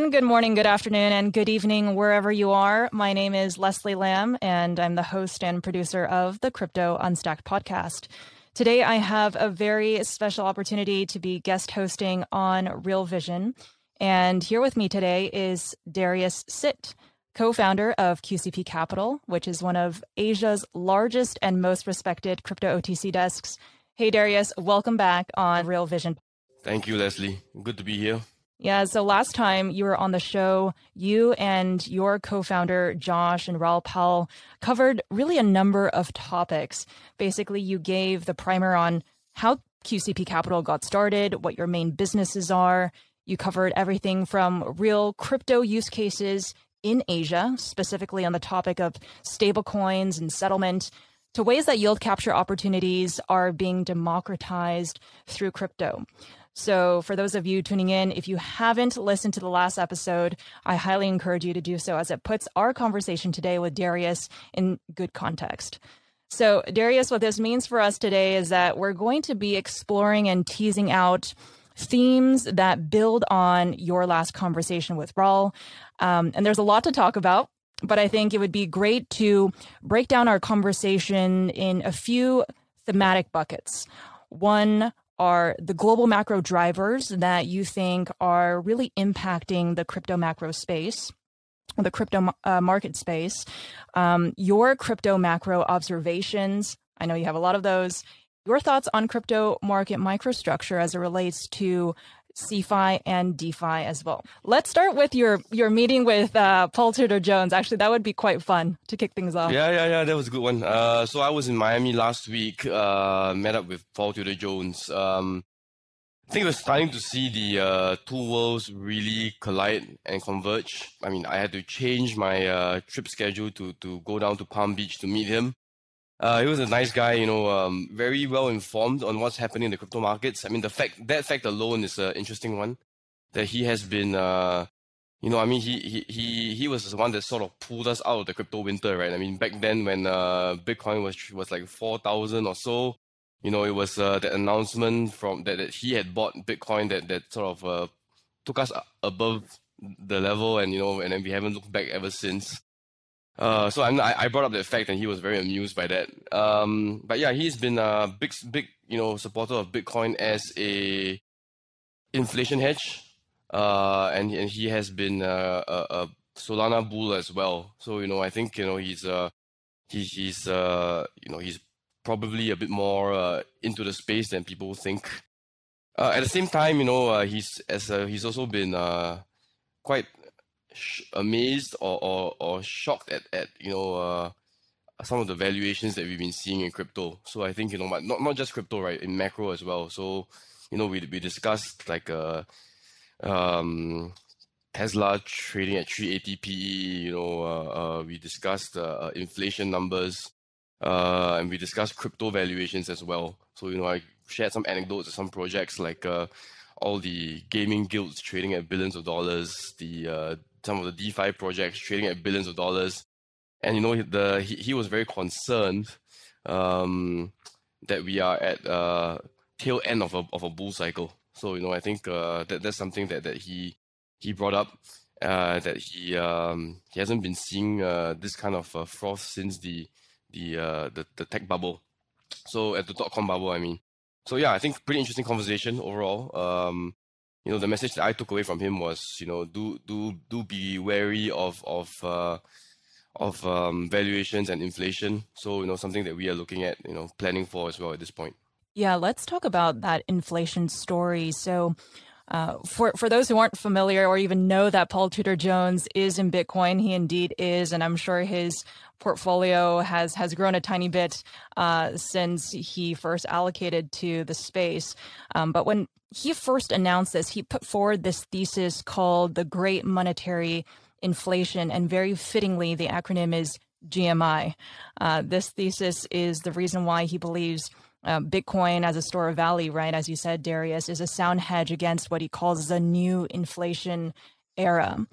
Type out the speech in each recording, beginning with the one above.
everyone. Good morning, good afternoon, and good evening, wherever you are. My name is Leslie Lamb, and I'm the host and producer of the Crypto Unstacked podcast. Today, I have a very special opportunity to be guest hosting on Real Vision. And here with me today is Darius Sit, co founder of QCP Capital, which is one of Asia's largest and most respected crypto OTC desks. Hey, Darius, welcome back on Real Vision. Thank you, Leslie. Good to be here. Yeah, so last time you were on the show, you and your co founder, Josh and Raoul Pal, covered really a number of topics. Basically, you gave the primer on how QCP Capital got started, what your main businesses are. You covered everything from real crypto use cases in Asia, specifically on the topic of stablecoins and settlement, to ways that yield capture opportunities are being democratized through crypto. So, for those of you tuning in, if you haven't listened to the last episode, I highly encourage you to do so as it puts our conversation today with Darius in good context. So, Darius, what this means for us today is that we're going to be exploring and teasing out themes that build on your last conversation with Raoul. Um, and there's a lot to talk about, but I think it would be great to break down our conversation in a few thematic buckets. One, are the global macro drivers that you think are really impacting the crypto macro space? the crypto uh, market space, um, your crypto macro observations. I know you have a lot of those. Your thoughts on crypto market microstructure as it relates to CeFi and DeFi as well. Let's start with your your meeting with uh, Paul Tudor Jones. Actually, that would be quite fun to kick things off. Yeah, yeah, yeah. That was a good one. Uh, so I was in Miami last week. Uh, met up with Paul Tudor Jones. Um, I think we're starting to see the uh, two worlds really collide and converge. I mean, I had to change my uh, trip schedule to to go down to Palm Beach to meet him. Uh, he was a nice guy, you know, um, very well informed on what's happening in the crypto markets. I mean, the fact that fact alone is an interesting one. That he has been, uh, you know, I mean, he he he he was the one that sort of pulled us out of the crypto winter, right? I mean, back then when uh, Bitcoin was was like four thousand or so, you know, it was uh, the announcement from that, that he had bought Bitcoin that that sort of uh, took us above the level, and you know, and then we haven't looked back ever since. Uh, so I'm, I brought up that fact, and he was very amused by that. Um, but yeah, he's been a big, big, you know, supporter of Bitcoin as a inflation hedge, uh, and and he has been a, a Solana bull as well. So you know, I think you know he's uh he, he's uh you know he's probably a bit more uh, into the space than people think. Uh, at the same time, you know, uh, he's as uh, he's also been uh, quite sh- amazed or, or, or shocked at, at you know uh, some of the valuations that we've been seeing in crypto. So I think you know not not just crypto right in macro as well. So you know we we discussed like uh, um, Tesla trading at 380 PE. You know uh, uh, we discussed uh, uh, inflation numbers. Uh, and we discussed crypto valuations as well. So you know, I shared some anecdotes of some projects like uh, all the gaming guilds trading at billions of dollars, the uh, some of the DeFi projects trading at billions of dollars. And you know, the he, he was very concerned um, that we are at uh, tail end of a of a bull cycle. So you know, I think uh, that that's something that, that he he brought up uh, that he um, he hasn't been seeing uh, this kind of uh, froth since the the, uh, the the tech bubble. So at the dot com bubble, I mean. So yeah, I think pretty interesting conversation overall. Um, you know the message that I took away from him was you know do do do be wary of of uh, of um, valuations and inflation. So you know something that we are looking at you know planning for as well at this point. Yeah, let's talk about that inflation story. So. Uh, for for those who aren't familiar or even know that Paul Tudor Jones is in Bitcoin, he indeed is, and I'm sure his portfolio has has grown a tiny bit uh, since he first allocated to the space. Um, but when he first announced this, he put forward this thesis called the Great Monetary Inflation, and very fittingly, the acronym is GMI. Uh, this thesis is the reason why he believes. Uh, Bitcoin as a store of value, right? As you said, Darius, is a sound hedge against what he calls the new inflation era.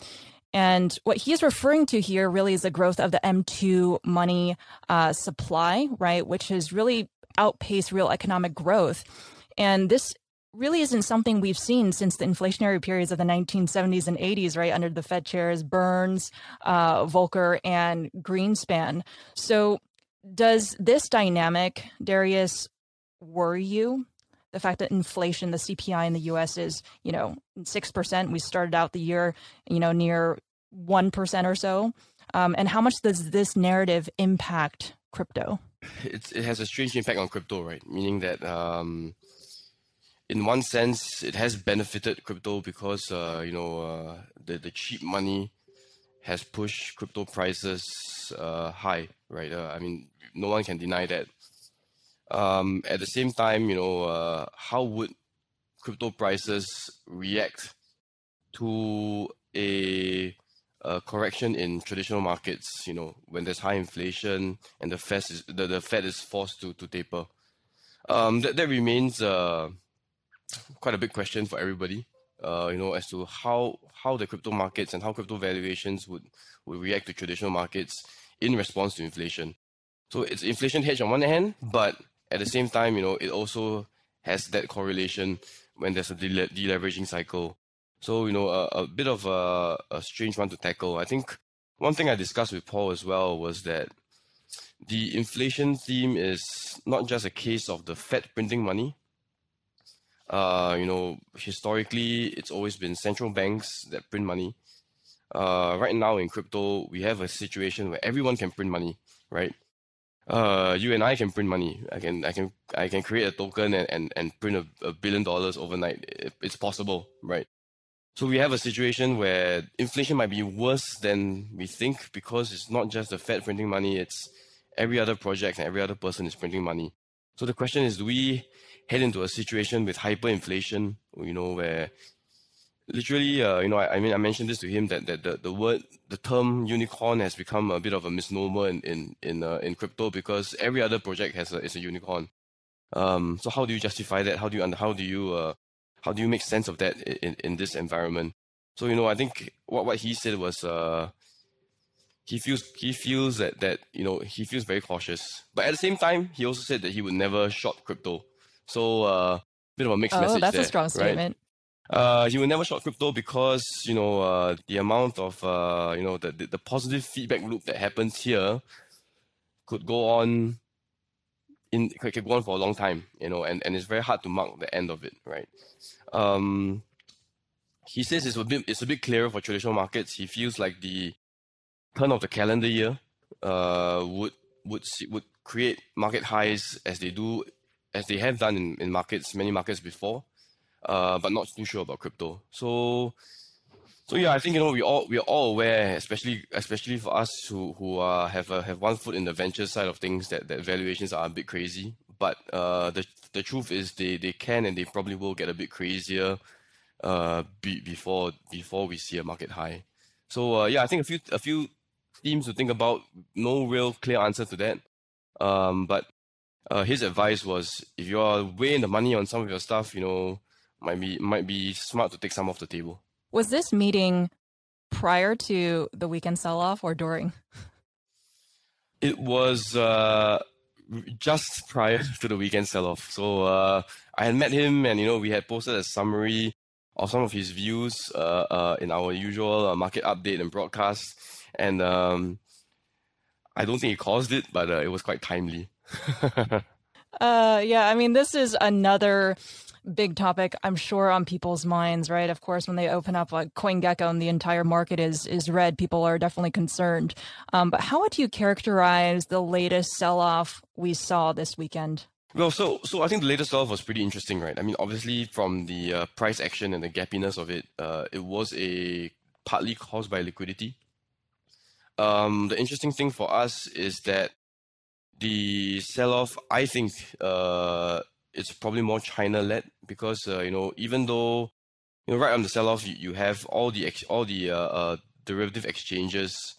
And what he's referring to here really is the growth of the M2 money uh, supply, right, which has really outpaced real economic growth. And this really isn't something we've seen since the inflationary periods of the 1970s and 80s, right? Under the Fed chairs Burns, uh, Volcker, and Greenspan. So, does this dynamic, Darius, worry you? The fact that inflation, the CPI in the U.S. is, you know, six percent. We started out the year, you know, near one percent or so. Um, and how much does this narrative impact crypto? It's, it has a strange impact on crypto, right? Meaning that um, in one sense, it has benefited crypto because uh, you know uh, the the cheap money has pushed crypto prices uh, high, right? Uh, I mean, no one can deny that. Um, at the same time, you know, uh, how would crypto prices react to a, a, correction in traditional markets? You know, when there's high inflation and the Fed is the, the Fed is forced to to taper. Um, that that remains uh, quite a big question for everybody. Uh, you know, as to how how the crypto markets and how crypto valuations would would react to traditional markets in response to inflation. So it's inflation hedge on one hand, but at the same time, you know, it also has that correlation when there's a dele- deleveraging cycle. So you know, a, a bit of a, a strange one to tackle. I think one thing I discussed with Paul as well was that the inflation theme is not just a case of the Fed printing money, uh, you know, historically, it's always been central banks that print money. Uh, right now in crypto, we have a situation where everyone can print money, right? Uh, you and I can print money. I can, I can, I can create a token and, and, and print a, a billion dollars overnight. It, it's possible, right? So we have a situation where inflation might be worse than we think because it's not just the Fed printing money, it's every other project and every other person is printing money. So the question is, do we head into a situation with hyperinflation, you know, where literally, uh, you know, I, I, mean, I mentioned this to him that, that the, the word, the term unicorn has become a bit of a misnomer in in in, uh, in crypto because every other project has a is a unicorn. Um, so how do you justify that? How do you how do you uh, how do you make sense of that in, in this environment? So you know, I think what what he said was uh, he feels he feels that that you know he feels very cautious, but at the same time, he also said that he would never short crypto. So uh, bit of a mixed oh, message. that's there, a strong statement. Uh, he will never short crypto because you know uh, the amount of uh, you know the, the, positive feedback loop that happens here could go on in could, go on for a long time, you know, and, and it's very hard to mark the end of it, right? Um, he says it's a bit it's a bit clearer for traditional markets. He feels like the turn of the calendar year uh, would would would create market highs as they do as they have done in, in markets, many markets before, uh, but not too sure about crypto. So, so yeah, I think you know we all we are all aware, especially especially for us who who uh, have a, have one foot in the venture side of things, that that valuations are a bit crazy. But uh, the the truth is they they can and they probably will get a bit crazier uh, be, before before we see a market high. So uh, yeah, I think a few a few themes to think about. No real clear answer to that. Um, but uh, his advice was if you are weighing the money on some of your stuff, you know, might be might be smart to take some off the table. Was this meeting prior to the weekend sell off or during? It was uh, just prior to the weekend sell off. So uh, I had met him, and you know, we had posted a summary of some of his views uh, uh in our usual uh, market update and broadcast. And um, I don't think he caused it, but uh, it was quite timely. uh, yeah, I mean, this is another big topic I'm sure on people's minds, right? Of course, when they open up like CoinGecko and the entire market is is red, people are definitely concerned. Um, but how would you characterize the latest sell-off we saw this weekend? Well, so so I think the latest sell-off was pretty interesting, right? I mean, obviously from the uh, price action and the gappiness of it, uh, it was a partly caused by liquidity. Um, the interesting thing for us is that the sell-off, I think, uh, it's probably more China-led because uh, you know even though you know right on the sell-off you, you have all the ex- all the uh, uh, derivative exchanges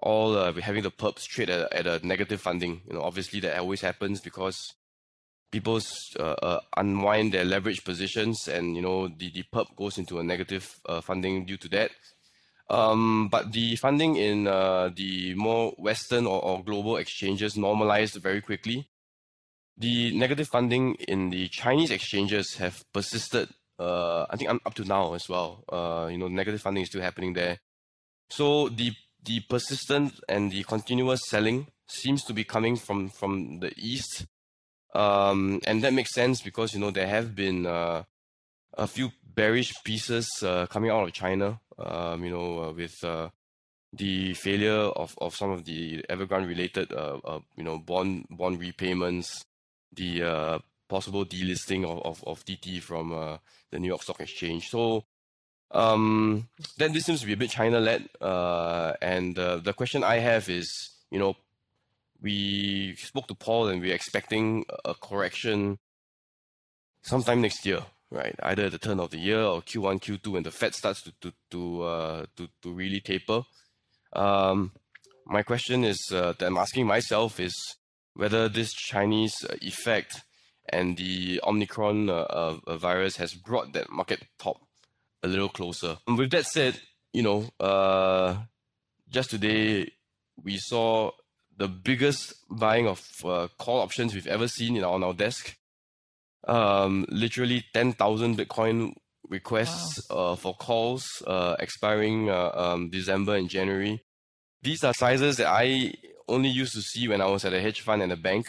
all uh, having the perps trade at, at a negative funding. You know obviously that always happens because people uh, uh, unwind their leverage positions and you know the, the perp goes into a negative uh, funding due to that. Um, but the funding in the more Western or, or global exchanges normalized very quickly. The negative funding in the Chinese exchanges have persisted. Uh, I think up to now as well. Uh, you know, negative funding is still happening there. So the the persistent and the continuous selling seems to be coming from from the east, um, and that makes sense because you know there have been uh, a few bearish pieces uh, coming out of China. Um, you know, uh, with uh, the failure of, of some of the Evergrande related you know bond bond repayments, the uh, possible delisting of, of, of Didi from uh, the New York Stock Exchange. So um, then this seems to be a bit China led. Uh, and the question I have is, you know, we spoke to Paul and we're expecting a correction sometime next year, right? Either at the turn of the year or Q1, Q2, when the Fed starts to to to uh, to, to really taper. Um, my question is uh, that I'm asking myself is whether this Chinese uh, effect and the Omicron uh, uh, virus has brought that market top a little closer. And with that said, you know, uh, just today we saw the biggest buying of uh, call options we've ever seen in our, on our desk. Um, literally 10,000 Bitcoin requests wow. uh, for calls uh, expiring uh, um, December and January. These are sizes that I only used to see when I was at a hedge fund and a bank.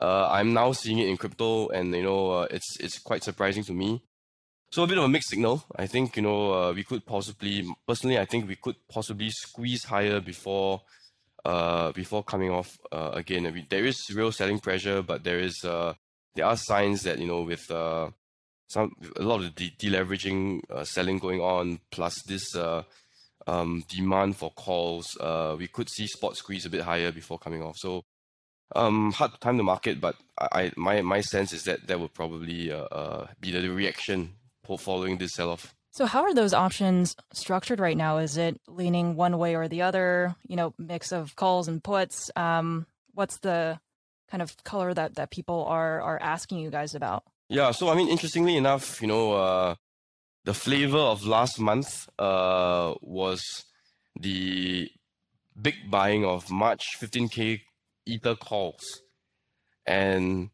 Uh, I'm now seeing it in crypto, and you know, uh, it's it's quite surprising to me. So a bit of a mixed signal. I think you know uh, we could possibly, personally, I think we could possibly squeeze higher before uh, before coming off uh, again. I mean, there is real selling pressure, but there is uh, there are signs that you know with some a lot of the deleveraging selling going on, plus this demand for calls, uh, we could see spot squeeze a bit higher before coming off. So um, hard to time the market, but I, my my sense is that that would probably uh, uh, be the reaction following this sell off. So how are those options structured right now? Is it leaning one way or the other? You know, mix of calls and puts. Um, what's the kind of color that that people are are asking you guys about? Yeah, so I mean, interestingly enough, you know, uh, the flavor of last month uh, was the big buying of March 15k ether calls, and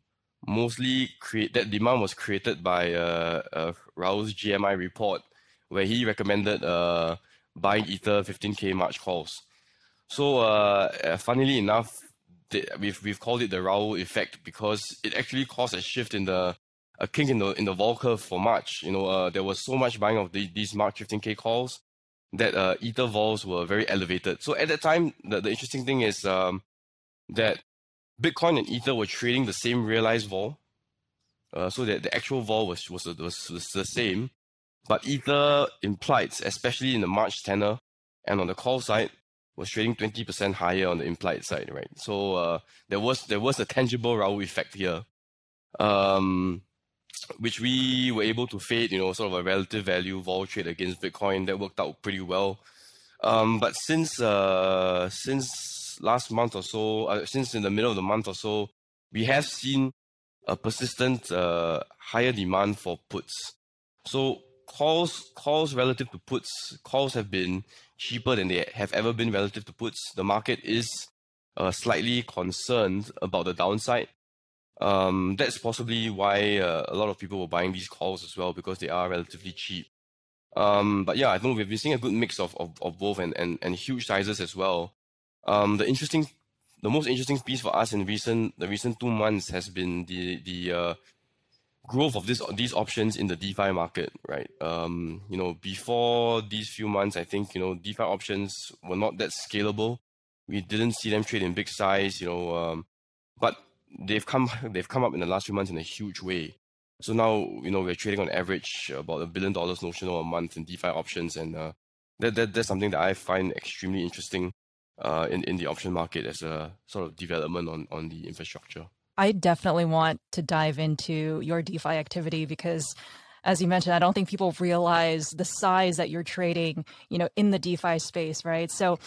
mostly create that demand was created by uh, uh, Raoul's GMI report, where he recommended uh, buying ether 15k March calls. So, uh, funnily enough, we've we've called it the Raoul effect because it actually caused a shift in the a kink in the in the vol curve for March. You know, uh, there was so much buying of the, these March 15k calls that uh, ether vols were very elevated. So at that time, the, the interesting thing is um, that Bitcoin and Ether were trading the same realized vol. Uh, so that the actual vol was, was, was, was the same. But Ether implied, especially in the March tenor and on the call side, was trading 20% higher on the implied side, right? So uh, there was there was a tangible Raoul effect here. Um, which we were able to fade, you know, sort of a relative value vol trade against Bitcoin that worked out pretty well. Um, but since uh, since last month or so, uh, since in the middle of the month or so, we have seen a persistent uh, higher demand for puts. So calls calls relative to puts, calls have been cheaper than they have ever been relative to puts. The market is uh, slightly concerned about the downside um, that's possibly why uh, a lot of people were buying these calls as well because they are relatively cheap. Um, but yeah, I think we've been seeing a good mix of, of, of both and, and, and huge sizes as well. Um, the interesting, the most interesting piece for us in recent the recent two months has been the the uh, growth of this these options in the DeFi market, right? Um, you know, before these few months, I think you know DeFi options were not that scalable. We didn't see them trade in big size, you know. Um, but they've come they've come up in the last few months in a huge way. So now you know we're trading on average about a billion dollars notional a month in DeFi options, and uh, that, that that's something that I find extremely interesting uh, in in the option market as a sort of development on on the infrastructure. I definitely want to dive into your DeFi activity because as you mentioned, I don't think people realize the size that you're trading, you know, in the DeFi space, right? So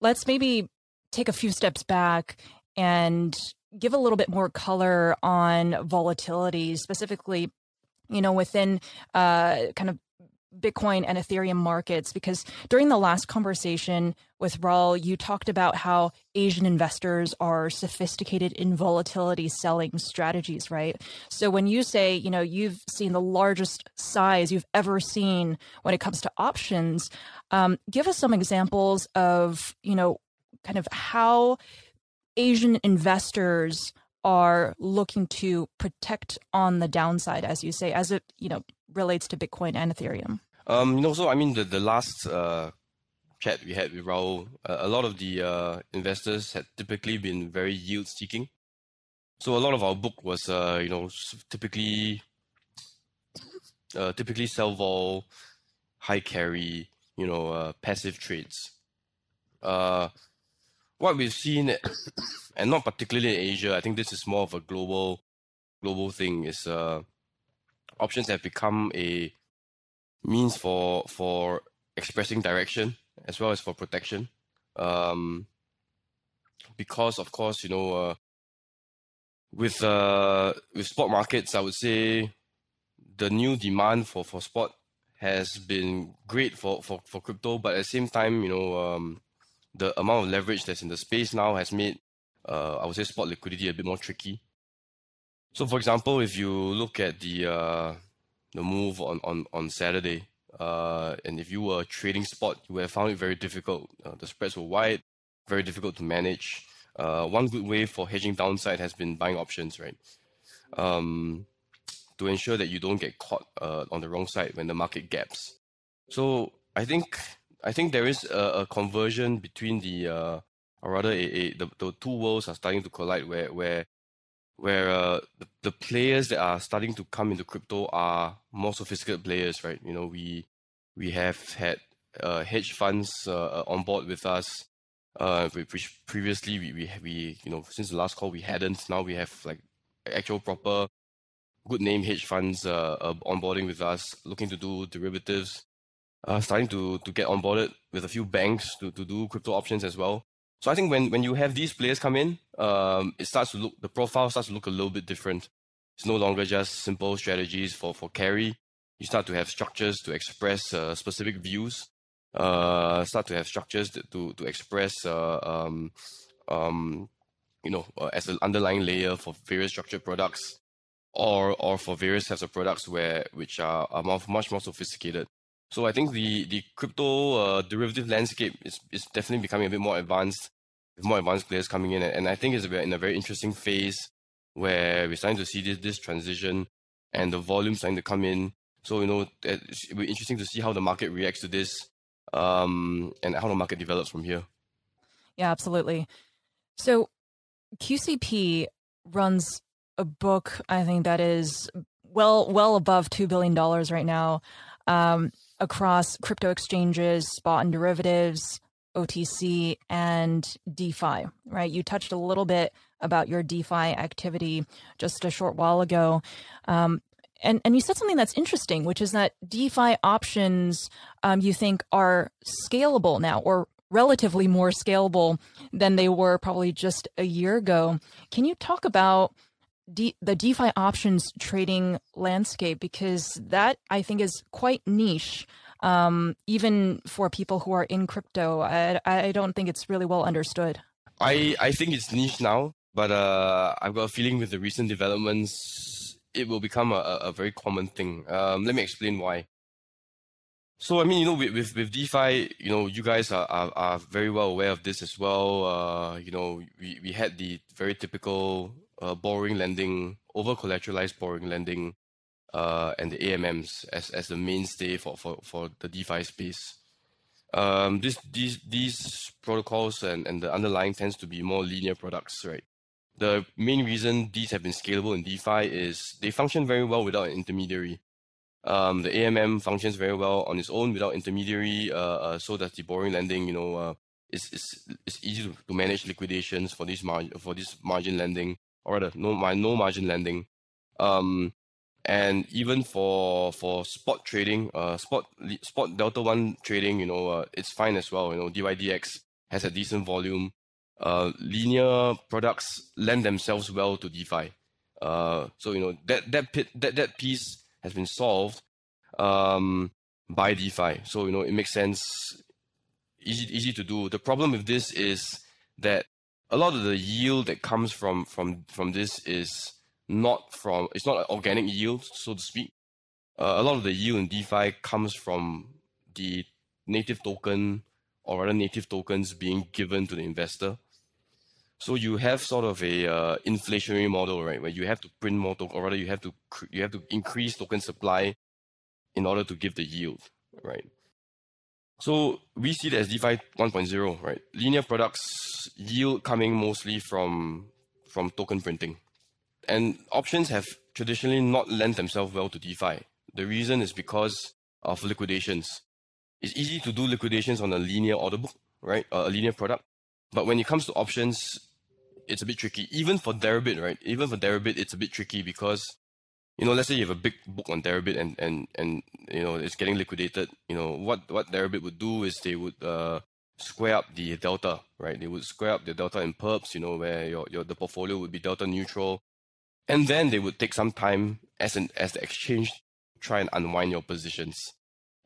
let's maybe take a few steps back and give a little bit more color on volatility, specifically, you know, within uh, kind of Bitcoin and Ethereum markets because during the last conversation with Raoul, you talked about how Asian investors are sophisticated in volatility selling strategies, right? So when you say, you know, you've seen the largest size you've ever seen when it comes to options, um, give us some examples of, you know, kind of how Asian investors are looking to protect on the downside, as you say, as it you know relates to Bitcoin and Ethereum? Um, you know, so I mean, the the last uh, chat we had with Raoul, uh, a lot of the uh, investors had typically been very yield seeking. So a lot of our book was, uh, you know, typically uh, typically sell vol, high carry, you know, uh, passive trades. Uh, what we've seen, and not particularly in Asia, I think this is more of a global global thing. Is uh, options have become a means for for expressing direction as well as for protection. Um, because of course, you know, uh, with uh, with spot markets, I would say the new demand for for spot has been great for for for crypto, but at the same time, you know, um, the amount of leverage that's in the space now has made uh, I would say spot liquidity a bit more tricky. So, for example, if you look at the uh, the move on on on Saturday, uh, and if you were trading spot, you would have found it very difficult. Uh, the spreads were wide, very difficult to manage. Uh, one good way for hedging downside has been buying options, right? Um, to ensure that you don't get caught uh, on the wrong side when the market gaps. So I think I think there is a, a conversion between the uh, or rather a, a, the, the two worlds are starting to collide where where where uh, the, the players that are starting to come into crypto are more sophisticated players, right? You know, we we have had uh, hedge funds uh, on board with us, uh, which previously we, we we you know since the last call we hadn't. Now we have like actual proper good name hedge funds uh, uh, onboarding with us, looking to do derivatives, uh, starting to to get onboarded with a few banks to, to do crypto options as well. So I think when, when you have these players come in, um, it starts to look the profile starts to look a little bit different. It's no longer just simple strategies for for carry. You start to have structures to express uh, specific views. Uh, start to have structures to to express uh, um, um, you know uh, as an underlying layer for various structured products, or or for various types of products where which are, are much more sophisticated. So I think the the crypto uh, derivative landscape is, is definitely becoming a bit more advanced, with more advanced players coming in, and I think it's in a very interesting phase where we're starting to see this this transition and the volume starting to come in. So you know, it'll be interesting to see how the market reacts to this, um, and how the market develops from here. Yeah, absolutely. So QCP runs a book, I think that is well well above two billion dollars right now. Um, across crypto exchanges, spot and derivatives, OTC, and DeFi, right? You touched a little bit about your DeFi activity just a short while ago. Um, and, and you said something that's interesting, which is that DeFi options um, you think are scalable now or relatively more scalable than they were probably just a year ago. Can you talk about The DeFi options trading landscape because that I think is quite niche, um, even for people who are in crypto. I, I don't think it's really well understood. I, I think it's niche now, but uh, I've got a feeling with the recent developments, it will become a, a very common thing. Um, let me explain why. So I mean, you know, with, with, with DeFi, you know, you guys are, are, are very well aware of this as well. Uh, you know, we, we had the very typical uh, borrowing lending, over collateralized borrowing lending, uh, and the AMMs as, as the mainstay for, for, for the DeFi space. Um, this, these, these protocols and, and the underlying tends to be more linear products, right? The main reason these have been scalable in DeFi is they function very well without an intermediary. Um, the AMM functions very well on its own without intermediary, uh, uh, so that the borrowing lending, you know, uh, is, is, easy to, to manage liquidations for this margin for this margin lending or rather no my no margin lending. Um, and even for for spot trading, uh, spot spot delta one trading, you know, uh, it's fine as well. You know, DYDX has a decent volume. Uh, linear products lend themselves well to DeFi. Uh, so you know that that pit, that that piece has been solved. Um, buy DeFi. So you know it makes sense, easy easy to do. The problem with this is that a lot of the yield that comes from from from this is not from it's not an organic yield, so to speak. Uh, a lot of the yield in DeFi comes from the native token or rather native tokens being given to the investor. So you have sort of a uh, inflationary model, right, where you have to print more token, or rather you have to you have to increase token supply in order to give the yield, right? So we see that as DeFi 1.0, right? Linear products yield coming mostly from from token printing, and options have traditionally not lent themselves well to DeFi. The reason is because of liquidations. It's easy to do liquidations on a linear order book, right? Uh, a linear product, but when it comes to options, it's a bit tricky. Even for Deribit, right? Even for Deribit, it's a bit tricky because you know, let's say you have a big book on Deribit and and and you know it's getting liquidated. You know what what Deribit would do is they would uh, square up the delta, right? They would square up the delta in perps, you know, where your, your the portfolio would be delta neutral, and then they would take some time as an as the exchange try and unwind your positions.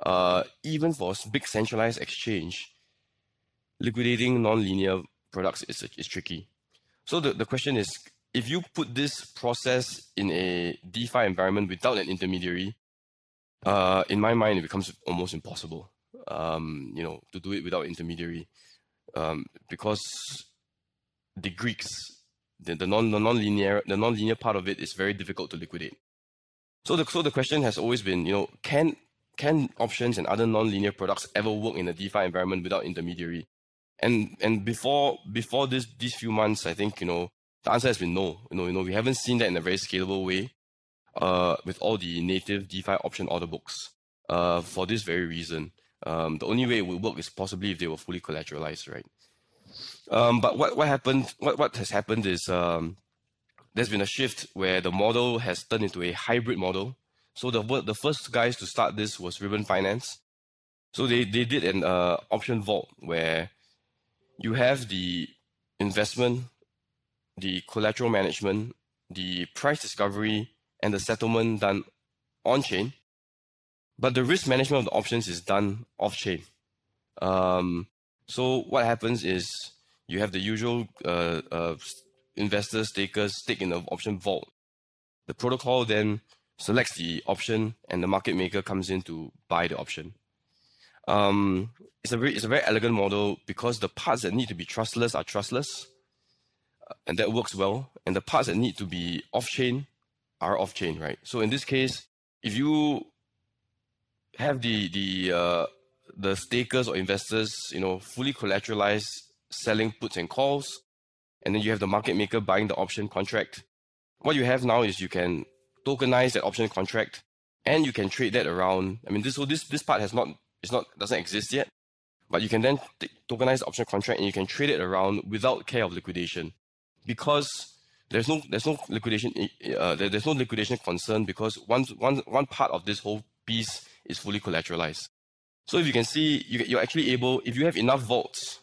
Uh, even for a big centralized exchange, liquidating non-linear products is is tricky. So the, the question is, if you put this process in a DeFi environment without an intermediary, uh, in my mind, it becomes almost impossible. Um, you know, to do it without intermediary, um, because the Greeks, the, the non the non-linear the non-linear part of it is very difficult to liquidate. So the so the question has always been, you know, can can options and other non-linear products ever work in a DeFi environment without intermediary? And and before before this these few months, I think you know the answer has been no. You know, you know, we haven't seen that in a very scalable way uh, with all the native DeFi option order books uh, for this very reason. Um, the only way it would work is possibly if they were fully collateralized, right? Um, but what, what happened, what, what has happened is um, there's been a shift where the model has turned into a hybrid model. So the, the first guys to start this was Ribbon Finance. So they, they did an uh, option vault where you have the investment the collateral management, the price discovery, and the settlement done on chain. But the risk management of the options is done off chain. Um, so what happens is you have the usual uh, uh, investors, takers stake in the option vault. The protocol then selects the option, and the market maker comes in to buy the option. Um, it's a very it's a very elegant model because the parts that need to be trustless are trustless, and that works well. And the parts that need to be off chain are off chain, right? So in this case, if you have the the uh, the stakers or investors, you know, fully collateralized selling puts and calls, and then you have the market maker buying the option contract. What you have now is you can tokenize that option contract, and you can trade that around. I mean, this so this this part has not it's not doesn't exist yet, but you can then tokenize the option contract and you can trade it around without care of liquidation because there's no there's no liquidation uh, there's no liquidation concern because one one one part of this whole piece is fully collateralized. So if you can see, you, you're actually able if you have enough vaults,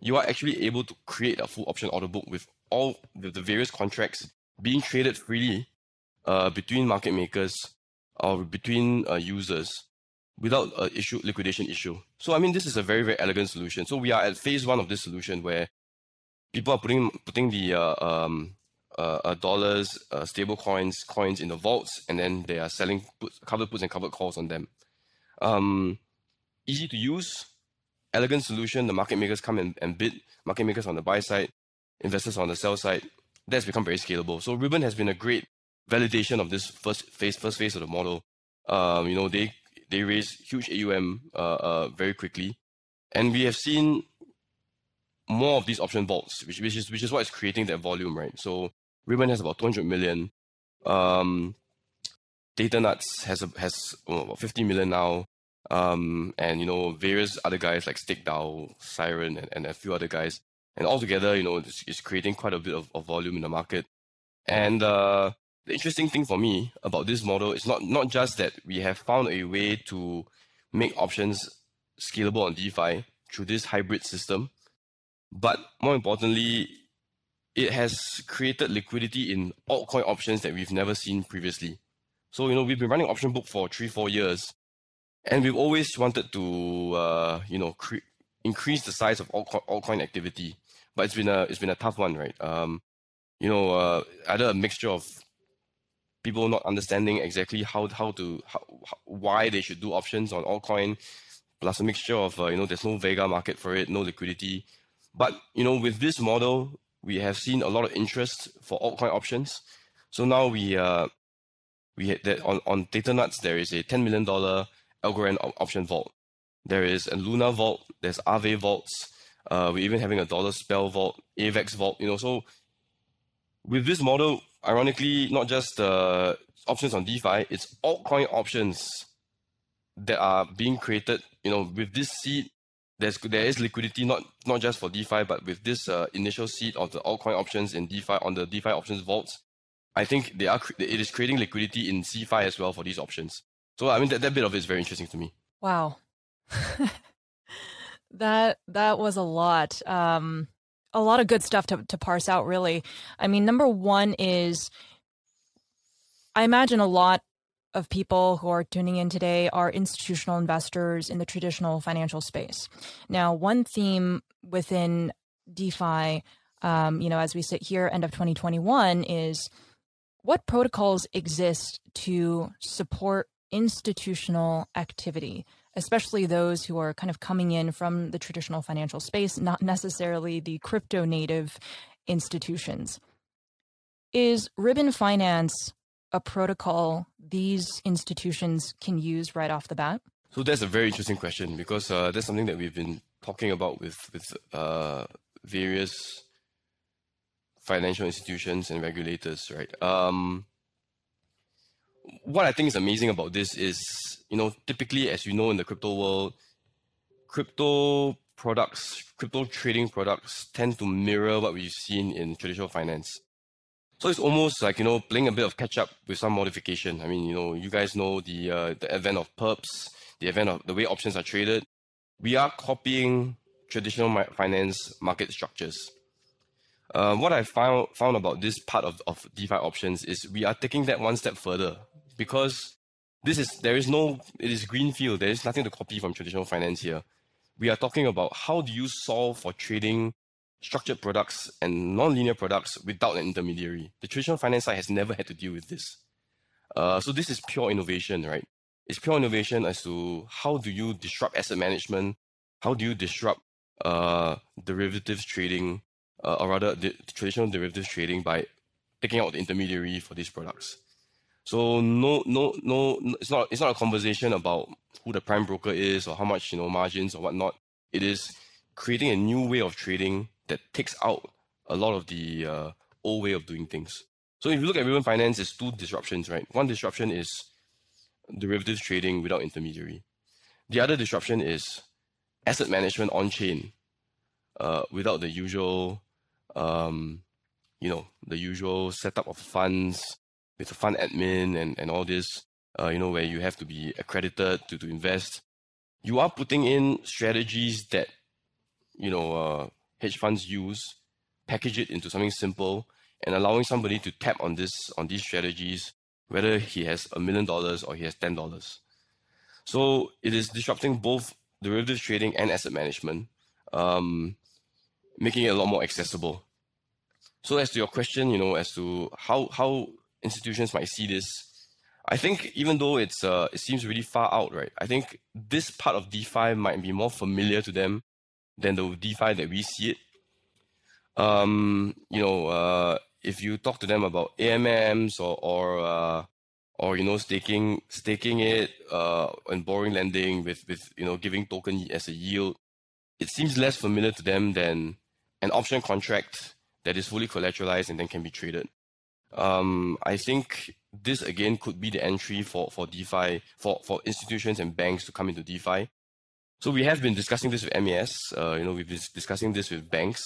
you are actually able to create a full option order book with all the, the various contracts being traded freely uh, between market makers or between uh, users without a issue liquidation issue. So I mean, this is a very very elegant solution. So we are at phase one of this solution where people are putting putting the uh, um, uh, uh, dollars, stable coins, coins in the vaults, and then they are selling put, covered puts and covered calls on them. Um, easy to use, elegant solution. The market makers come and, and bid. Market makers on the buy side, investors on the sell side. That's become very scalable. So Ribbon has been a great validation of this first phase, first phase of the model. Um, you know, they they raise huge AUM uh, uh, very quickly, and we have seen more of these option vaults, which, which is which is what is creating that volume, right? So Ribbon has about 200 million. Um, Thetanuts has a, has about 50 million now. Um, and you know various other guys like StakeDAO, Siren, and, and a few other guys, and altogether, you know, it's, it's creating quite a bit of, of volume in the market. And uh, the interesting thing for me about this model is not not just that we have found a way to make options scalable on DeFi through this hybrid system, but more importantly, it has created liquidity in altcoin options that we've never seen previously. So, you know, we've been running option book for three, four years. and we've always wanted to, uh, you know, cre- increase the size of altcoin, altcoin activity, but it's been a it's been a tough one, right? Um, you know, uh, either a mixture of people not understanding exactly how how to how, why they should do options on altcoin, plus a mixture of uh, you know there's no Vega market for it, no liquidity. But you know, with this model, we have seen a lot of interest for altcoin options. So now we uh, we had that on on Thetanuts there is a ten million dollar Algorand option vault. There is a Luna vault. There's Aave vaults. Uh, we're even having a dollar spell vault, AVAX vault. You know, so with this model, ironically, not just uh, options on DeFi, it's altcoin options that are being created. You know, with this seed, there's there is liquidity not not just for DeFi, but with this uh, initial seed of the altcoin options in DeFi on the DeFi options vaults, I think they are it is creating liquidity in CeFi as well for these options. So I mean that, that bit of it is very interesting to me. Wow. that that was a lot. Um a lot of good stuff to, to parse out really. I mean, number one is I imagine a lot of people who are tuning in today are institutional investors in the traditional financial space. Now, one theme within DeFi, um, you know, as we sit here, end of 2021, is what protocols exist to support institutional activity, especially those who are kind of coming in from the traditional financial space, not necessarily the crypto native institutions. Is Ribbon Finance a protocol these institutions can use right off the bat? So that's a very interesting question because uh, that's something that we've been talking about with with uh, various financial institutions and regulators, right? Um, what I think is amazing about this is, you know, typically, as you know, in the crypto world, crypto products, crypto trading products tend to mirror what we've seen in traditional finance. So it's almost like, you know, playing a bit of catch up with some modification. I mean, you know, you guys know the, uh, the advent of perps, the advent of the way options are traded. We are copying traditional finance market structures. Uh, what I found found about this part of, of DeFi options is we are taking that one step further because this is there is no it is greenfield. There is nothing to copy from traditional finance here. We are talking about how do you solve for trading structured products and non-linear products without an intermediary. The traditional finance side has never had to deal with this. Uh, so this is pure innovation, right? It's pure innovation as to how do you disrupt asset management, how do you disrupt uh, derivatives trading, uh, or rather the traditional derivatives trading by taking out the intermediary for these products. So no, no, no, it's not, it's not a conversation about who the prime broker is or how much, you know, margins or whatnot. It is creating a new way of trading that takes out a lot of the uh, old way of doing things. So if you look at Ribbon Finance, it's two disruptions, right? One disruption is derivatives trading without intermediary. The other disruption is asset management on chain uh, without the usual, um, you know, the usual setup of funds, with a fund admin and, and all this, uh, you know, where you have to be accredited to, to invest, you are putting in strategies that, you know, uh, hedge funds use, package it into something simple, and allowing somebody to tap on this on these strategies, whether he has a million dollars or he has ten dollars. So it is disrupting both derivatives trading and asset management, um, making it a lot more accessible. So as to your question, you know, as to how how institutions might see this. I think even though it's uh, it seems really far out, right? I think this part of DeFi might be more familiar to them than the DeFi that we see it. Um, you know, uh, if you talk to them about AMMs or or uh, or you know staking staking it uh, and borrowing lending with with you know giving token as a yield, it seems less familiar to them than an option contract that is fully collateralized and then can be traded. Um, I think this again could be the entry for, for DeFi, for, for institutions and banks to come into DeFi. So we have been discussing this with MAS. Uh, you know, we've been discussing this with banks.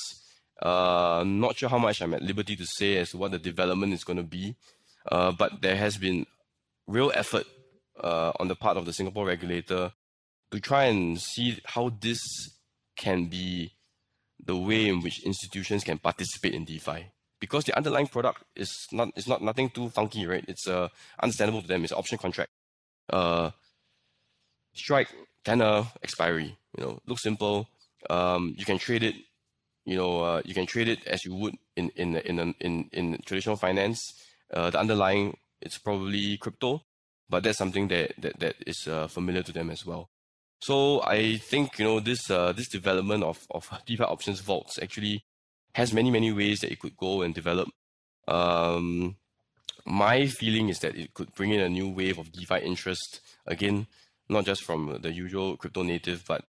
Uh, not sure how much I'm at liberty to say as to what the development is going to be, uh, but there has been real effort uh, on the part of the Singapore regulator to try and see how this can be the way in which institutions can participate in DeFi because the underlying product is not is not nothing too funky, right? It's uh, understandable to them. It's an option contract. Uh, strike tenor expiry. You know, looks simple. Um, you can trade it. You know, uh, you can trade it as you would in in in in, in traditional finance. Uh, the underlying it's probably crypto, but that's something that that, that is uh, familiar to them as well. So I think you know this uh, this development of of DeFi options vaults actually has many many ways that it could go and develop. Um, my feeling is that it could bring in a new wave of DeFi interest again, not just from the usual crypto native, but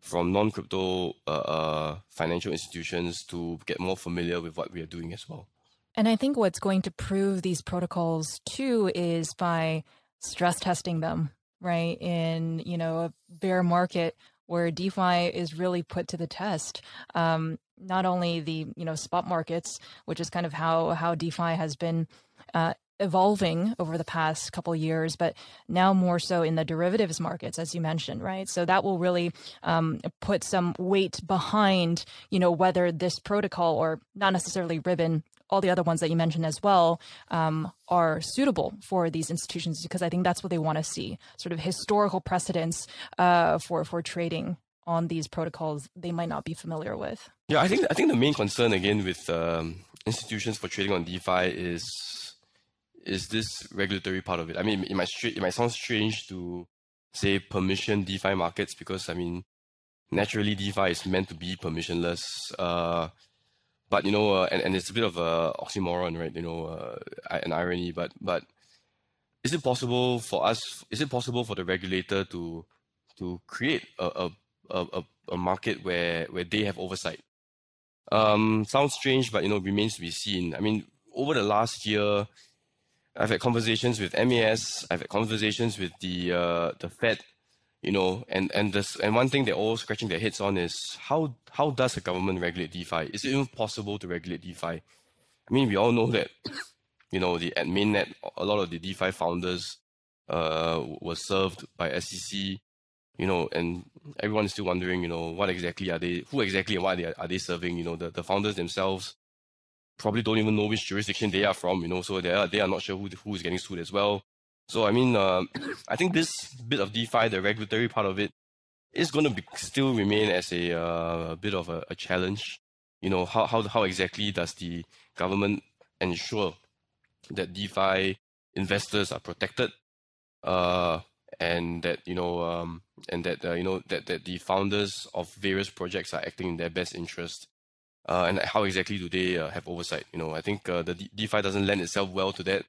from non-crypto uh, uh, financial institutions to get more familiar with what we are doing as well. And I think what's going to prove these protocols too is by stress testing them, right? In you know a bear market where DeFi is really put to the test. Um, not only the you know spot markets, which is kind of how how DeFi has been uh, evolving over the past couple years, but now more so in the derivatives markets, as you mentioned, right? So that will really um, put some weight behind, you know, whether this protocol or not necessarily Ribbon, all the other ones that you mentioned as well, um, are suitable for these institutions because I think that's what they want to see, sort of historical precedents uh, for for trading on these protocols they might not be familiar with. Yeah, I think I think the main concern again with um, institutions for trading on DeFi is is this regulatory part of it. I mean, it might it might sound strange to say permission DeFi markets because I mean, naturally DeFi is meant to be permissionless. Uh, but you know, uh, and, and it's a bit of a oxymoron, right? You know, uh, an irony. But but is it possible for us? Is it possible for the regulator to to create a a, a, a market where where they have oversight? Um, sounds strange, but you know, remains to be seen. I mean, over the last year, I've had conversations with MAS. I've had conversations with the uh, the Fed. You know, and and this and one thing they're all scratching their heads on is how how does the government regulate DeFi? Is it even possible to regulate DeFi? I mean, we all know that. You know, the at mainnet, a lot of the DeFi founders uh, were served by SEC. You know, and everyone is still wondering, you know, what exactly are they? Who exactly and why they are, are they serving? You know, the, the founders themselves probably don't even know which jurisdiction they are from, you know, so they are, they are not sure who, who is getting sued as well. So, I mean, uh, I think this bit of DeFi, the regulatory part of it, is going to be, still remain as a, uh, bit of a, a, challenge. You know, how, how, how exactly does the government ensure that DeFi investors are protected? Uh, and that you know um, and that uh, you know that, that the founders of various projects are acting in their best interest uh, and how exactly do they uh, have oversight? You know, I think uh, the D- DeFi doesn't lend itself well to that.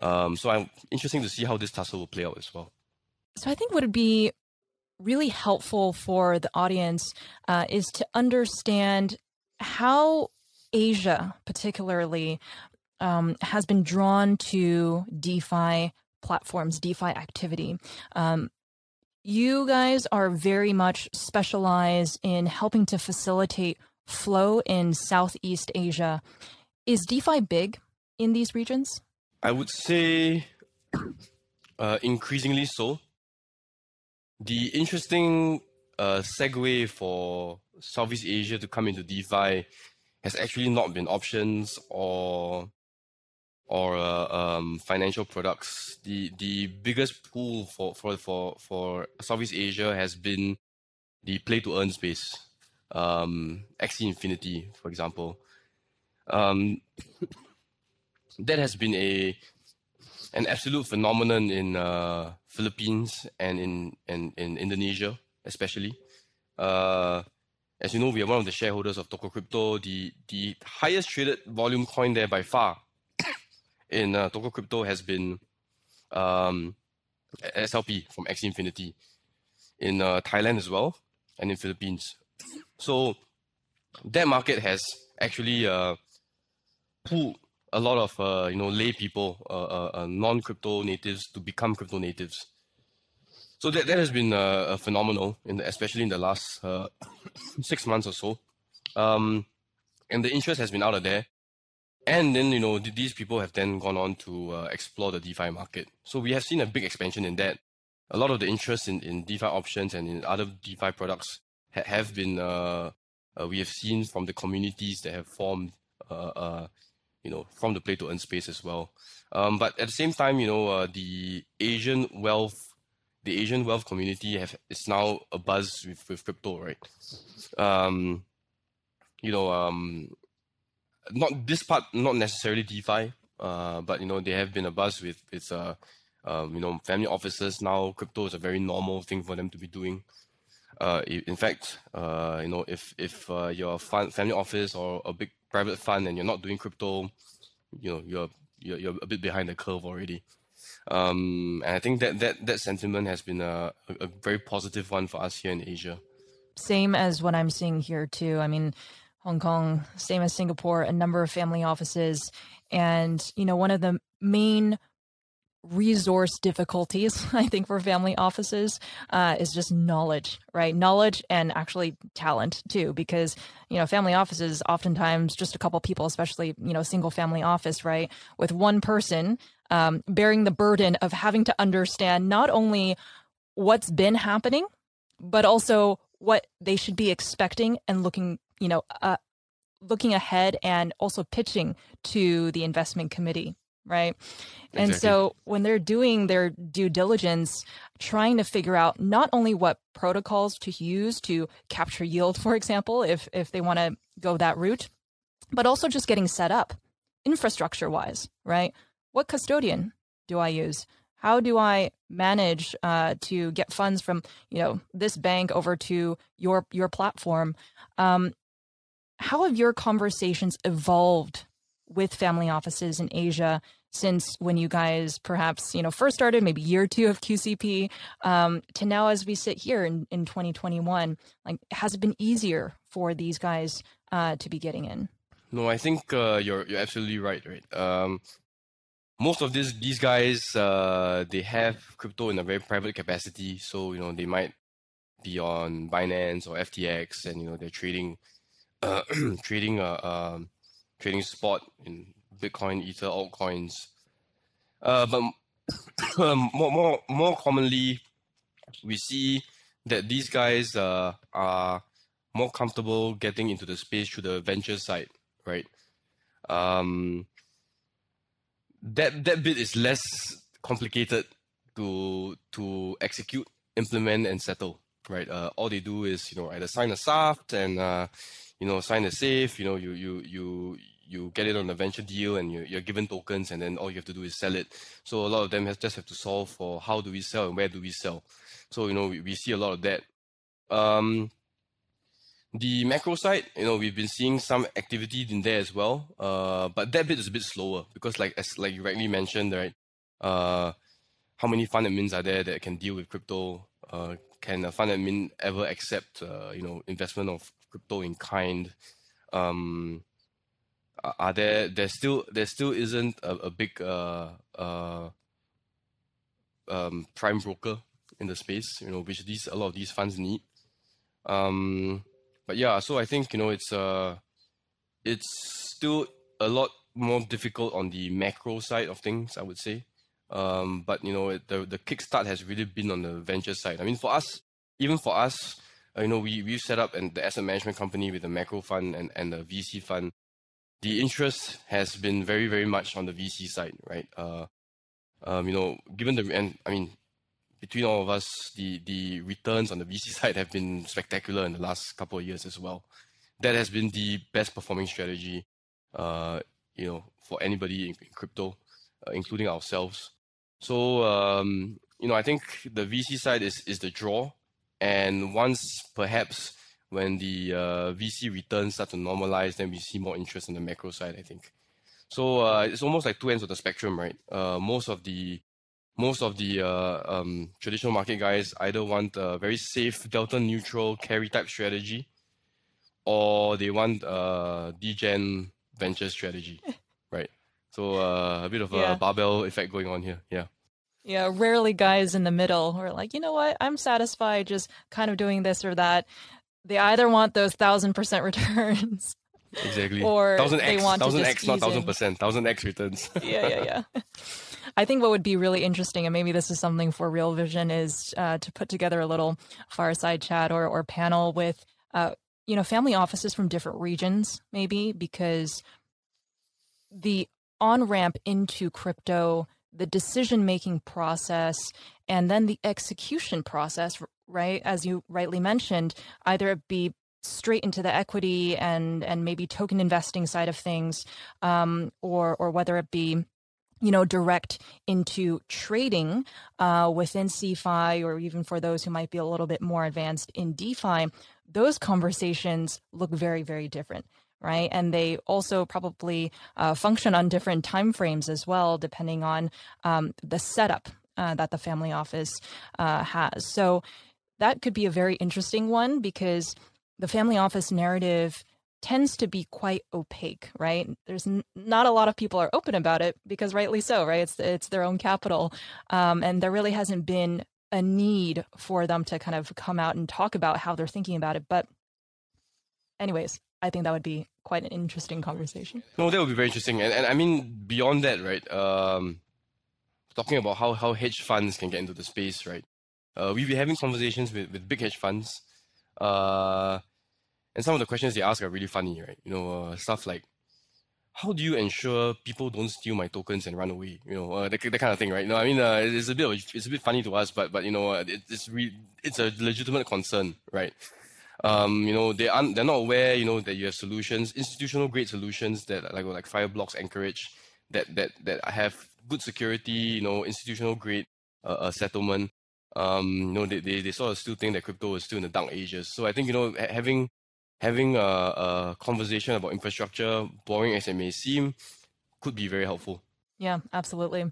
Um, so I'm interesting to see how this tussle will play out as well. So I think what would be really helpful for the audience uh, is to understand how Asia, particularly, um, has been drawn to DeFi platforms, DeFi activity. Um, you guys are very much specialized in helping to facilitate flow in Southeast Asia. Is DeFi big in these regions? I would say uh, increasingly so. The interesting uh, segue for Southeast Asia to come into DeFi has actually not been options or or uh, um, financial products. The the biggest pool for, for for for Southeast Asia has been the play to earn space um, Axie Infinity, for example. Um, that has been a an absolute phenomenon in uh, Philippines and in, in, in Indonesia, especially. Uh, as you know, we are one of the shareholders of Tokocrypto, the, the highest traded volume coin there by far in uh, Tokocrypto has been um, SLP from Axie Infinity in uh, Thailand as well and in Philippines. So that market has actually uh, pulled a lot of uh, you know lay people, uh, uh, uh non crypto natives, to become crypto natives. So that, that has been uh, a phenomenal, in the, especially in the last six months or so. Um, and the interest has been out of there. And then you know these people have then gone on to explore the DeFi market. So we have seen a big expansion in that. A lot of the interest in, in DeFi options and in other DeFi products ha- have been uh, uh, we have seen from the communities that have formed uh, uh, you know from the play to earn space as well um, but at the same time you know the asian wealth the Asian wealth community have is now a buzz with, with crypto, right? Um, you know, um, not this part, not necessarily DeFi, uh, but you know, they have been a buzz with with uh, um, you know, family offices now. Crypto is a very normal thing for them to be doing. Uh, in fact, uh, you know, if if uh, you're a family office or a big private fund and you're not doing crypto, you know, you're you're, you're a bit behind the curve already. Um, and I think that that that sentiment has been a, a very positive one for us here in Asia. Same as what I'm seeing here too. I mean, Hong Kong, same as Singapore, a number of family offices, and you know, one of the main resource difficulties i think for family offices uh, is just knowledge right? Knowledge and actually talent too because you know family offices oftentimes just a couple people especially you know single family office right? With one person um, bearing the burden of having to understand not only what's been happening but also what they should be expecting and looking you know uh, looking ahead and also pitching to the investment committee right? Exactly. And so when they're doing their due diligence, trying to figure out not only what protocols to use to capture yield, for example, if if they want to go that route, but also just getting set up infrastructure wise, right? What custodian do I use? How do I manage uh, to get funds from you know this bank over to your your platform? Um, how have your conversations evolved with family offices in Asia since when you guys perhaps you know first started maybe year two of qcp um, to now as we sit here in, in 2021 like has it been easier for these guys uh, to be getting in? No i think uh, you're you're absolutely right right? Um, most of these these guys uh, they have crypto in a very private capacity. So you know they might be on binance or ftx and you know they're trading uh, trading a um, trading spot in Bitcoin, Ether, altcoins. Uh, but more, more, more commonly, we see that these guys uh, are more comfortable getting into the space through the venture side, right? Um, that that bit is less complicated to to execute, implement, and settle, right? Uh, all they do is you know either sign a SAFT and uh, you know sign a safe. You know you you you you get it on a venture deal and you, you're given tokens and then all you have to do is sell it. So a lot of them has just have to solve for how do we sell and where do we sell. So you know we, we see a lot of that. Um, the macro side, you know, we've been seeing some activity in there as well. Uh, but that bit is a bit slower because like as like you rightly mentioned, right? Uh, how many fund admins are there that can deal with crypto? Uh, can a fund admin ever accept uh, you know investment of crypto in kind? Um, are there there still there still isn't a, a big uh, uh, um, prime broker in the space, you know, which these a lot of these funds need. Um, but yeah, so I think you know it's uh, it's still a lot more difficult on the macro side of things, I would say. Um, but you know, the the kickstart has really been on the venture side. I mean, for us, even for us, you know, we we set up and the asset management company with the macro fund and and the VC fund the interest has been very, very much on the VC side, right? Uh, um, you know, given the and I mean, between all of us, the the returns on the VC side have been spectacular in the last couple of years as well. That has been the best performing strategy, uh, you know, for anybody in, in crypto, uh, including ourselves. So, um, you know, I think the VC side is is the draw, and once perhaps when the uh, VC returns start to normalize, then we see more interest on the macro side, I think. So uh, it's almost like two ends of the spectrum, right? Uh, most of the most of the uh, um, traditional market guys either want a very safe delta neutral carry type strategy, or they want a degen venture strategy, right? So uh, a bit of yeah. a barbell effect going on here, yeah. Yeah, rarely guys in the middle who are like, you know what, I'm satisfied just kind of doing this or that they either want those thousand percent returns. Exactly. Or thousand they want thousand to X, not thousand percent, thousand X returns. yeah, yeah, yeah. I think what would be really interesting, and maybe this is something for Real Vision, is uh, to put together a little fireside chat or or panel with, uh, you know, family offices from different regions, maybe because the on ramp into crypto, the decision making process, and then the execution process, right? As you rightly mentioned, either it be straight into the equity and and maybe token investing side of things, um, or or whether it be you know, direct into trading uh, within CeFi, or even for those who might be a little bit more advanced in DeFi, those conversations look very, very different right and they also probably uh, function on different time frames as well depending on um, the setup uh, that the family office uh, has so that could be a very interesting one because the family office narrative tends to be quite opaque, right? There's n- not a lot of people are open about it because rightly so, right? It's it's their own capital, um, and there really hasn't been a need for them to kind of come out and talk about how they're thinking about it. But, anyways, I think that would be quite an interesting conversation. No, that would be very interesting, and and I mean beyond that, right? Um, talking about how how hedge funds can get into the space, right? Uh, we've been having conversations with, with big hedge funds. Uh, and some of the questions they ask are really funny, right? You know, uh, stuff like, how do you ensure people don't steal my tokens and run away? You know, uh, that, that kind of thing, right? Know, I mean, uh, it's a bit it's a bit funny to us, but but you know, uh, it, it's re- it's a legitimate concern, right? Um, you know, they aren't they're not aware, you know, that you have solutions, institutional grade solutions that like like Fireblocks Anchorage that that that have good security, you know, institutional grade uh, uh, settlement. Um, you know, they, they, they sort of still think that crypto is still in the dark ages. So I think, you know, having having a, a conversation about infrastructure, boring as it may seem, could be very helpful. Yeah, absolutely.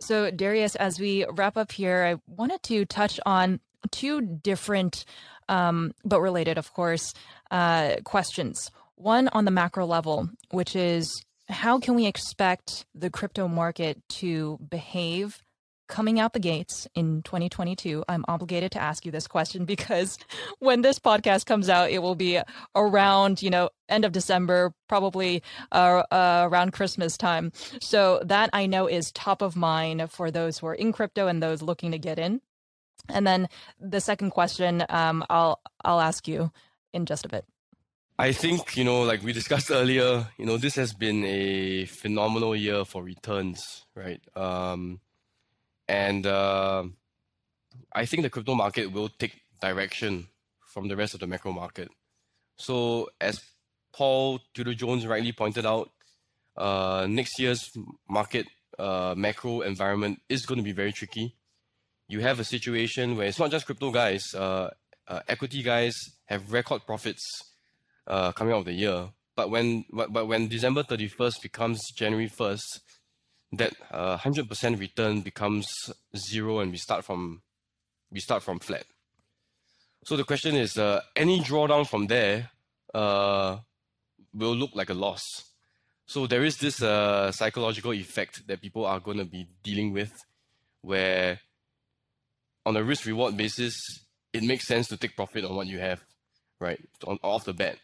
So, Darius, as we wrap up here, I wanted to touch on two different, um, but related, of course, uh, questions. One on the macro level, which is how can we expect the crypto market to behave coming out the gates in 2022, I'm obligated to ask you this question because when this podcast comes out, it will be around, you know, end of December, probably uh, uh, around Christmas time. So that I know is top of mind for those who are in crypto and those looking to get in. And then the second question, um, I'll I'll ask you in just a bit. I think you know, like we discussed earlier, you know, this has been a phenomenal year for returns, right? Um, and uh, I think the crypto market will take direction from the rest of the macro market. So as Paul Tudor Jones rightly pointed out, uh, next year's market uh, macro environment is going to be very tricky. You have a situation where it's not just crypto guys, uh, uh equity guys have record profits uh, coming out of the year. But when but, but when December 31st becomes January 1st, that uh, 100% return becomes zero and we start from we start from flat. So the question is, uh, any drawdown from there uh, will look like a loss. So there is this uh, psychological effect that people are going to be dealing with, where on a risk reward basis, it makes sense to take profit on what you have, right, on off the bat,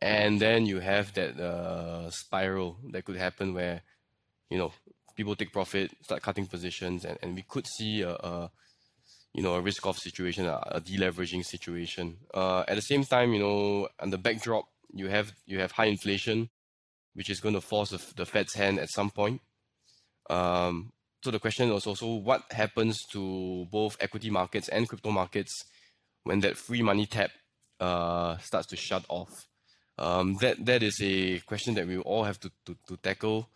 and then you have that uh, spiral that could happen where, you know, people take profit, start cutting positions, and, and we could see a, a you know a risk off situation, a, a deleveraging situation. Uh, at the same time, you know, on the backdrop, you have you have high inflation, which is going to force the, the Fed's hand at some point. Um, so the question was also what happens to both equity markets and crypto markets when that free money tap uh, starts to shut off. Um, that that is a question that we all have to, to, to tackle.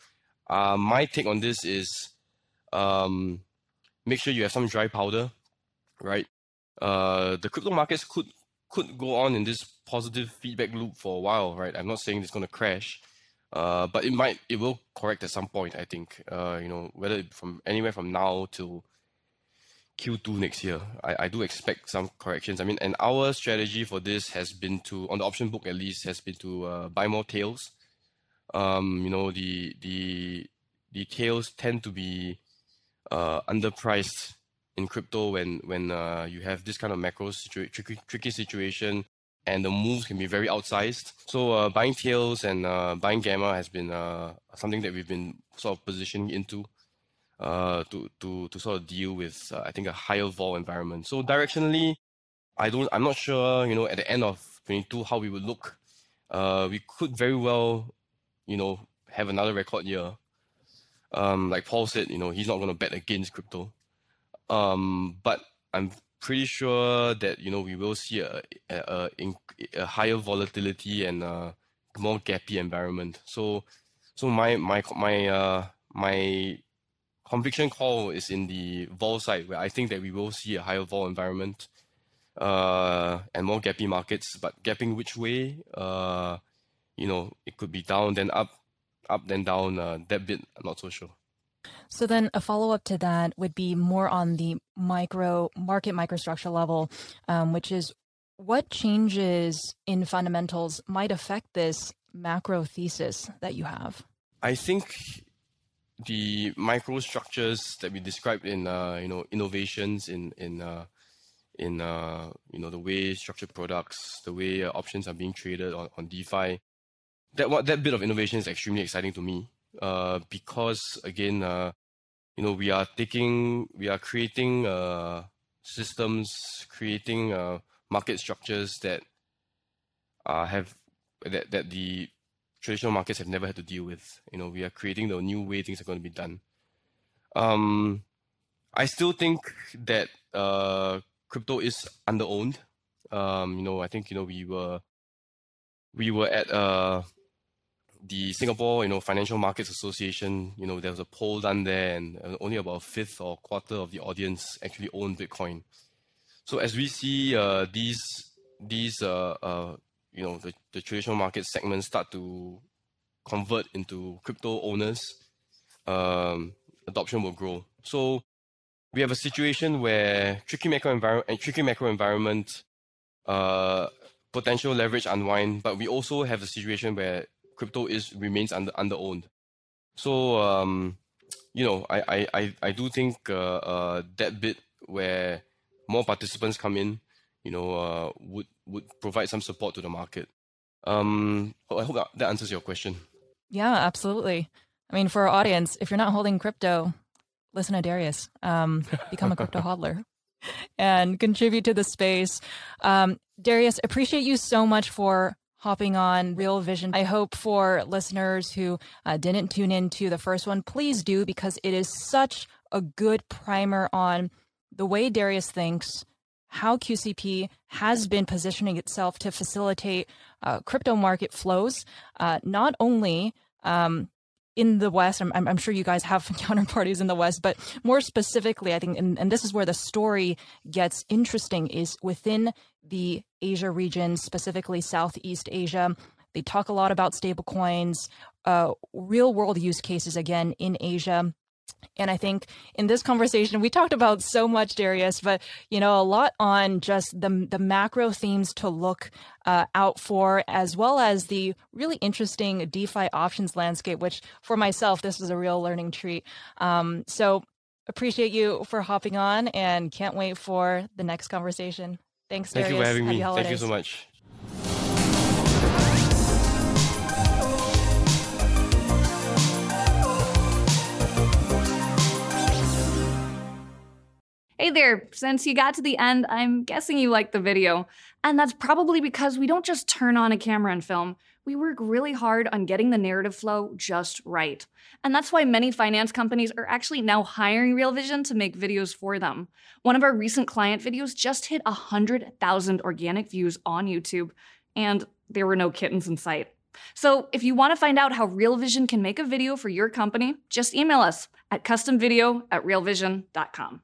Uh, my take on this is um, make sure you have some dry powder, right? Uh, the crypto markets could could go on in this positive feedback loop for a while, right? I'm not saying it's going to crash, uh, but it might, it will correct at some point. I think, uh, you know, whether from anywhere from now till Q2 next year, I, I do expect some corrections. I mean, and our strategy for this has been to, on the option book at least, has been to uh, buy more tails um, you know, the the the tails tend to be uh, underpriced in crypto when when uh, you have this kind of macro tricky, tricky situation and the moves can be very outsized. So uh, buying tails and uh, buying gamma has been uh, something that we've been sort of positioning into uh, to to to sort of deal with uh, I think a higher vol environment. So directionally, I don't I'm not sure you know at the end of 22 how we would look. Uh, we could very well you know, have another record year. Um, like Paul said, you know, he's not going to bet against crypto. Um, but I'm pretty sure that you know we will see a a, a, a higher volatility and a more gappy environment. So so my my my uh my conviction call is in the vol side where I think that we will see a higher vol environment uh and more gappy markets. But gapping which way? Uh you know, it could be down then up, up then down. Uh, that bit I'm not so sure. So then a follow up to that would be more on the micro market microstructure level, um, which is what changes in fundamentals might affect this macro thesis that you have? I think the microstructures that we described in uh, you know innovations in in uh, in uh, you know the way structured products, the way uh, options are being traded on, on DeFi, that what that bit of innovation is extremely exciting to me uh, because again uh, you know, we are taking, we are creating uh, systems, creating uh, market structures that uh, have that that the traditional markets have never had to deal with. You know, we are creating the new way things are going to be done. Um, I still think that uh, crypto is underowned. Um, you know, I think you know we were we were at uh the Singapore, you know, Financial Markets Association, you know, there was a poll done there, and only about a fifth or quarter of the audience actually own Bitcoin. So as we see uh, these these uh, uh, you know the, the traditional market segments start to convert into crypto owners, um, adoption will grow. So we have a situation where tricky macro environment tricky macro environment, uh, potential leverage unwind, but we also have a situation where crypto is remains under under owned. So um, you know, I I I, I do think uh, uh, that bit where more participants come in, you know, uh, would would provide some support to the market. Um, I hope that, that answers your question. Yeah, absolutely. I mean, for our audience, if you're not holding crypto, listen to Darius. Um, become a crypto hodler and contribute to the space. Um, Darius, appreciate you so much for hopping on Real Vision. I hope for listeners who uh, didn't tune into the first one, please do because it is such a good primer on the way Darius thinks, how QCP has been positioning itself to facilitate uh, crypto market flows, uh, not only um, in the West, I'm, I'm, sure you guys have counterparties in the West, but more specifically, I think, and, and this is where the story gets interesting, is within the Asia region, specifically Southeast Asia. They talk a lot about stablecoins, uh, real world use cases again in Asia. And I think in this conversation, we talked about so much, Darius, but you know, a lot on just the the macro themes to look uh, out for, as well as the really interesting DeFi options landscape. Which, for myself, this was a real learning treat. Um, so, appreciate you for hopping on, and can't wait for the next conversation. Thanks, Thank you for having Happy me. Holidays. Thank you so much. Hey there, since you got to the end, I'm guessing you liked the video. And that's probably because we don't just turn on a camera and film, we work really hard on getting the narrative flow just right. And that's why many finance companies are actually now hiring Real Vision to make videos for them. One of our recent client videos just hit 100,000 organic views on YouTube, and there were no kittens in sight. So if you want to find out how Real Vision can make a video for your company, just email us at customvideo at realvision.com.